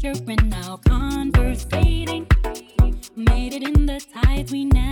culture, we're now conversating. Made it in the tides we now.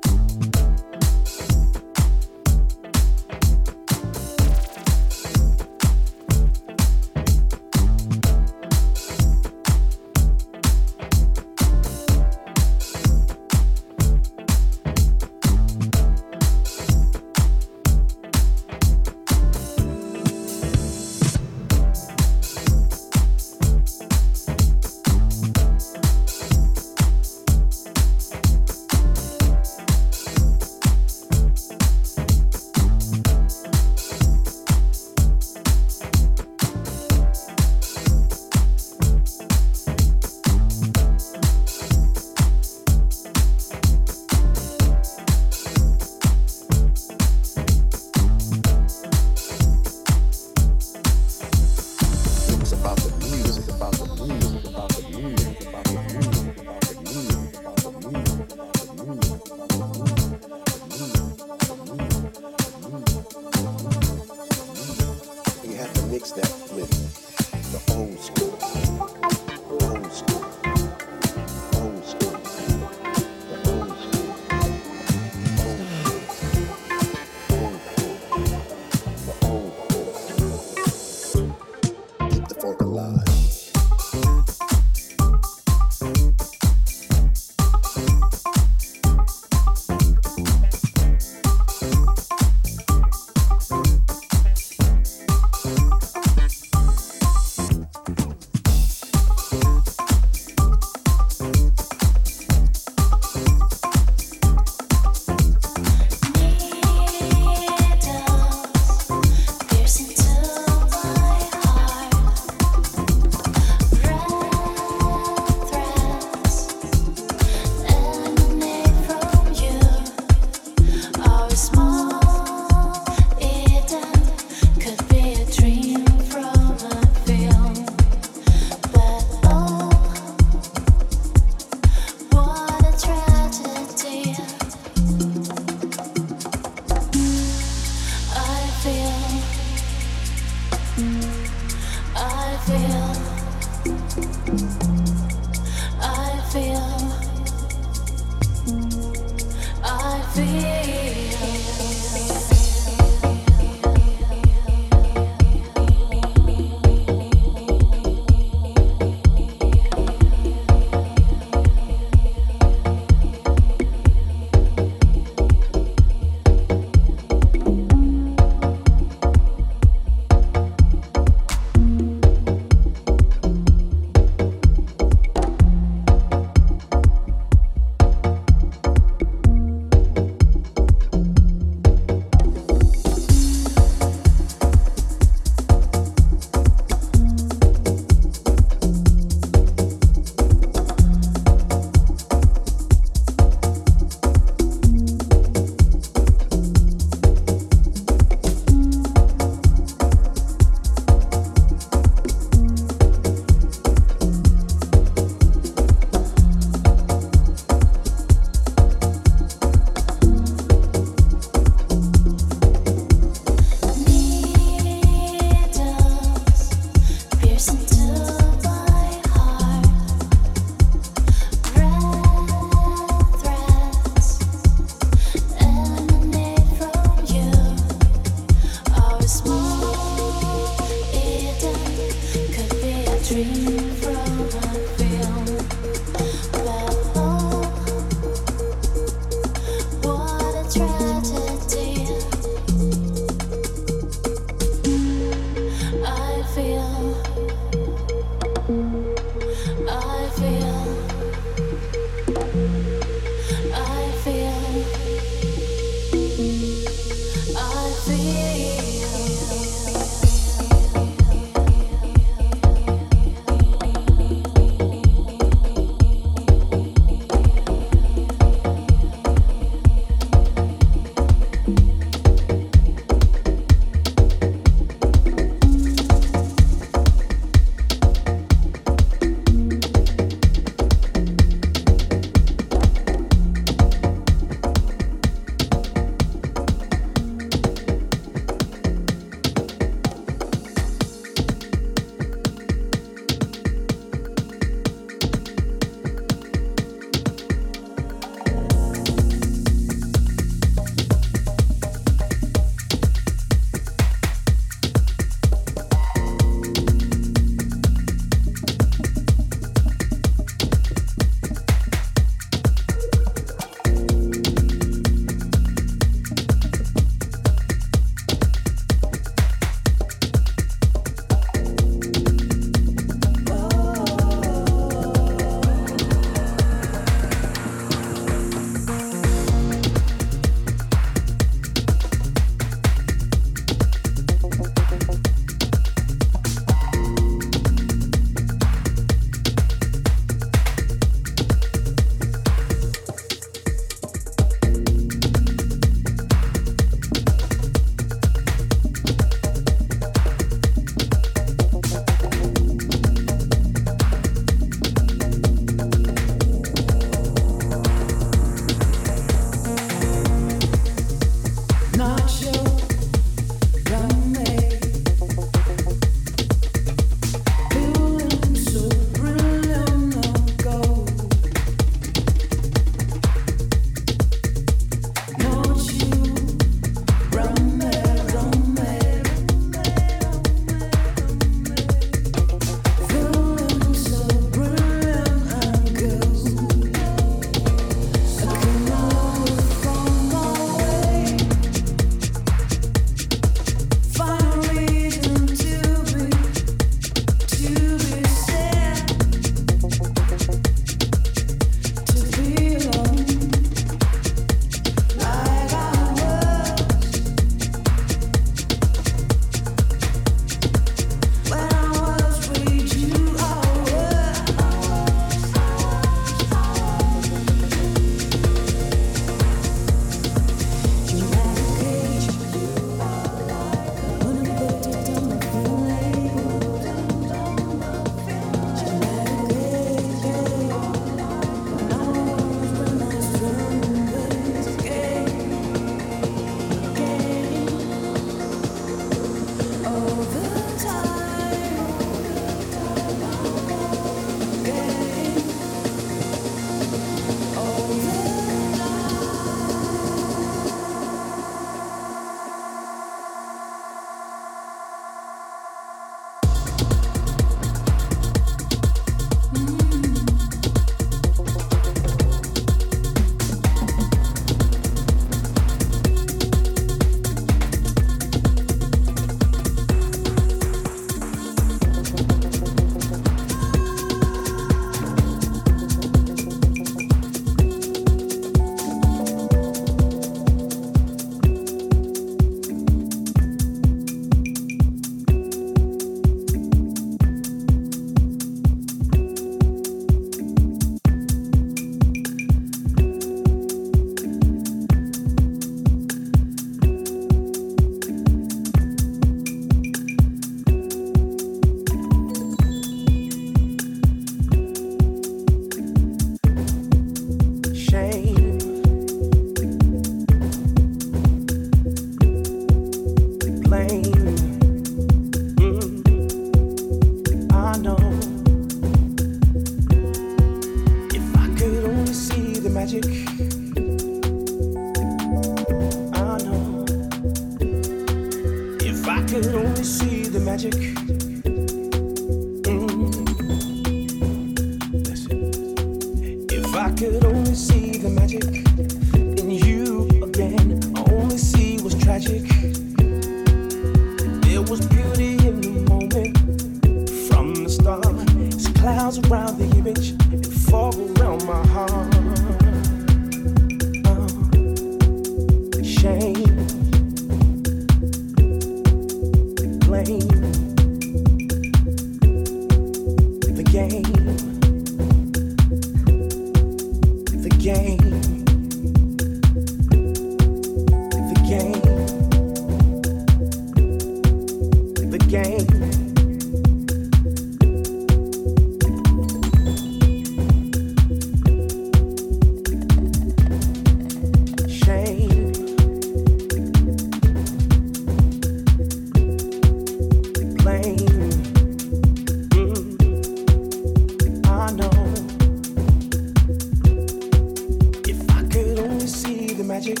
magic.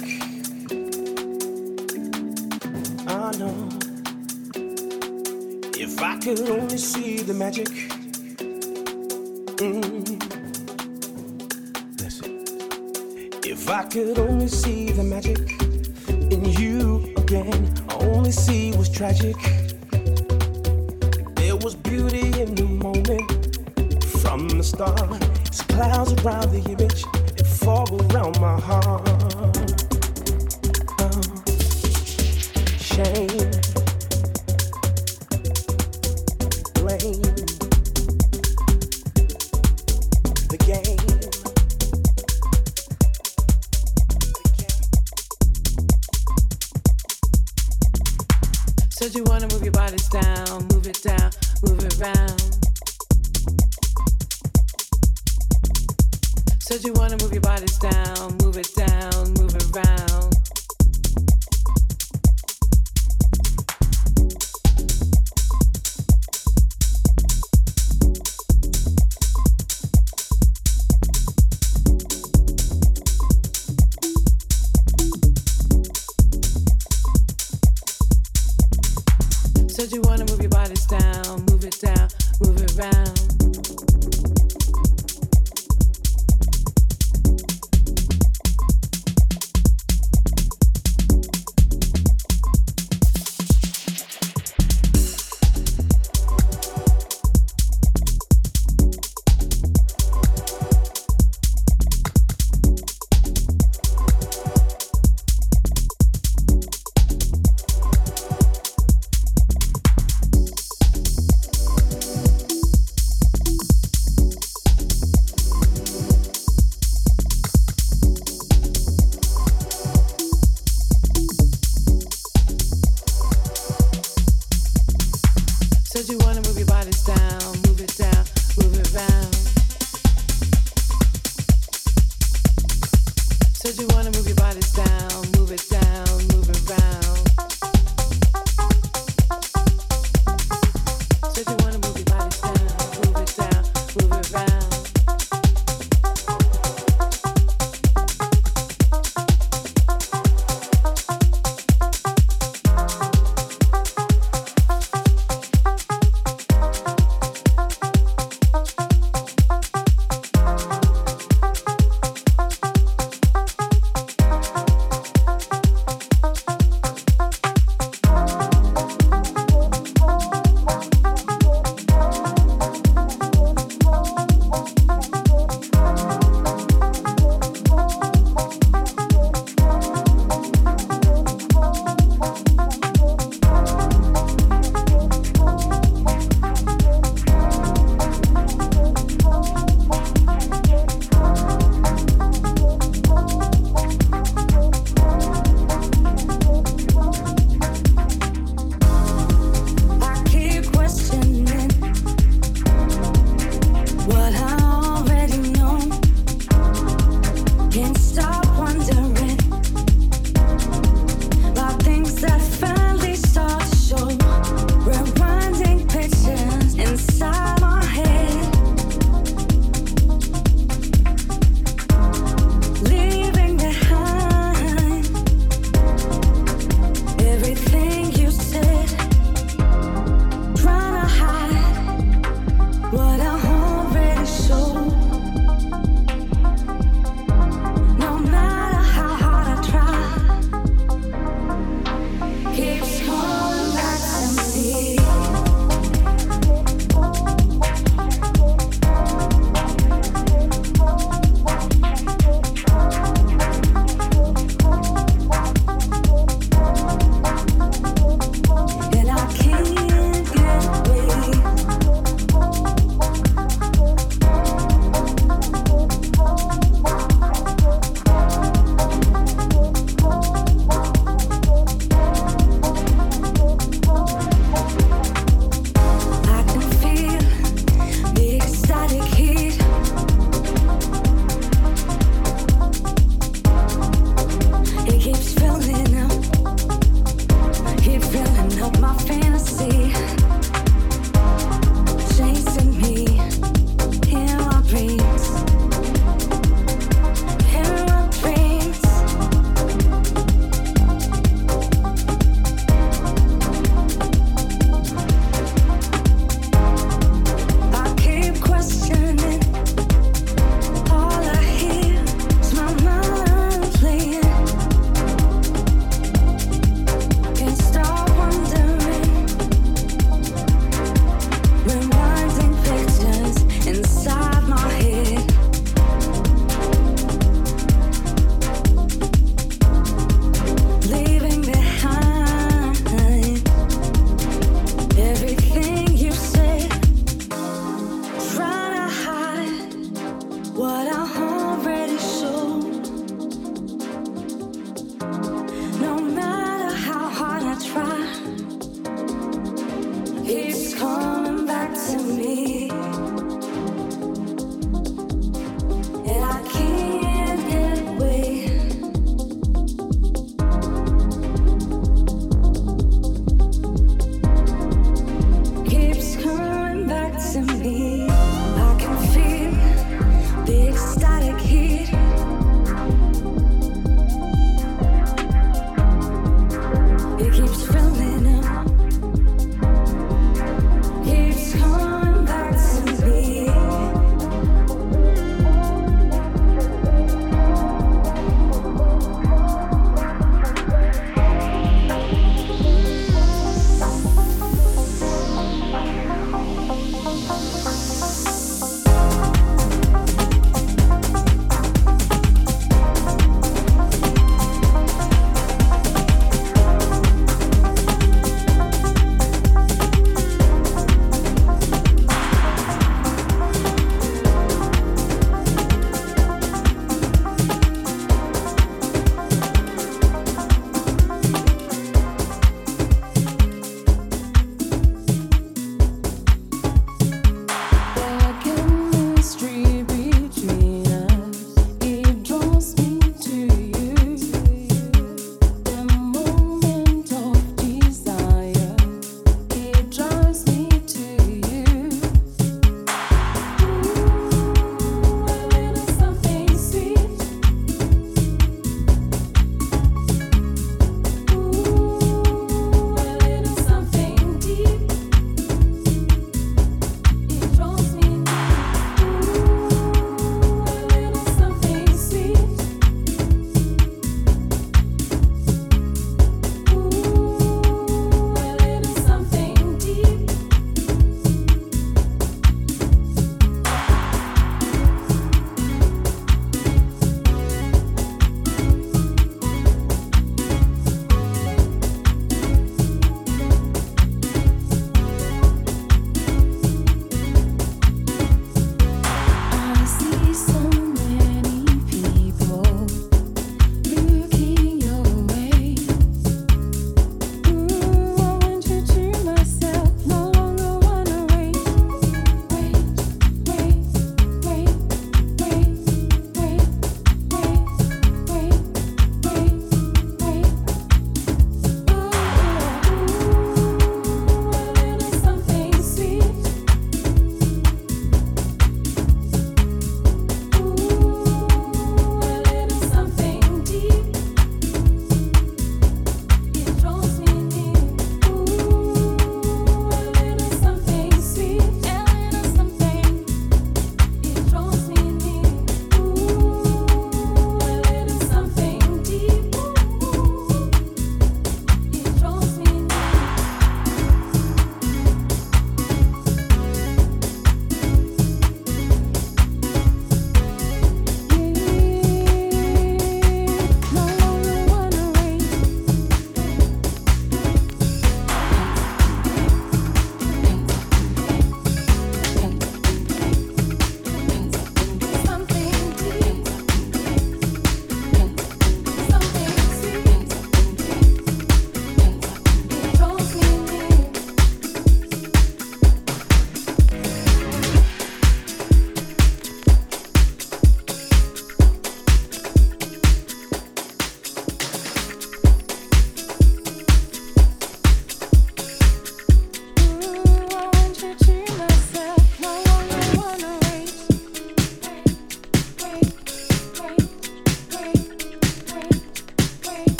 I know. If I could only see the magic. Mm. Listen. If I could only see the magic in you again, I only see what's tragic. There was beauty in the moment from the start. It's clouds around the image.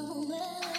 moment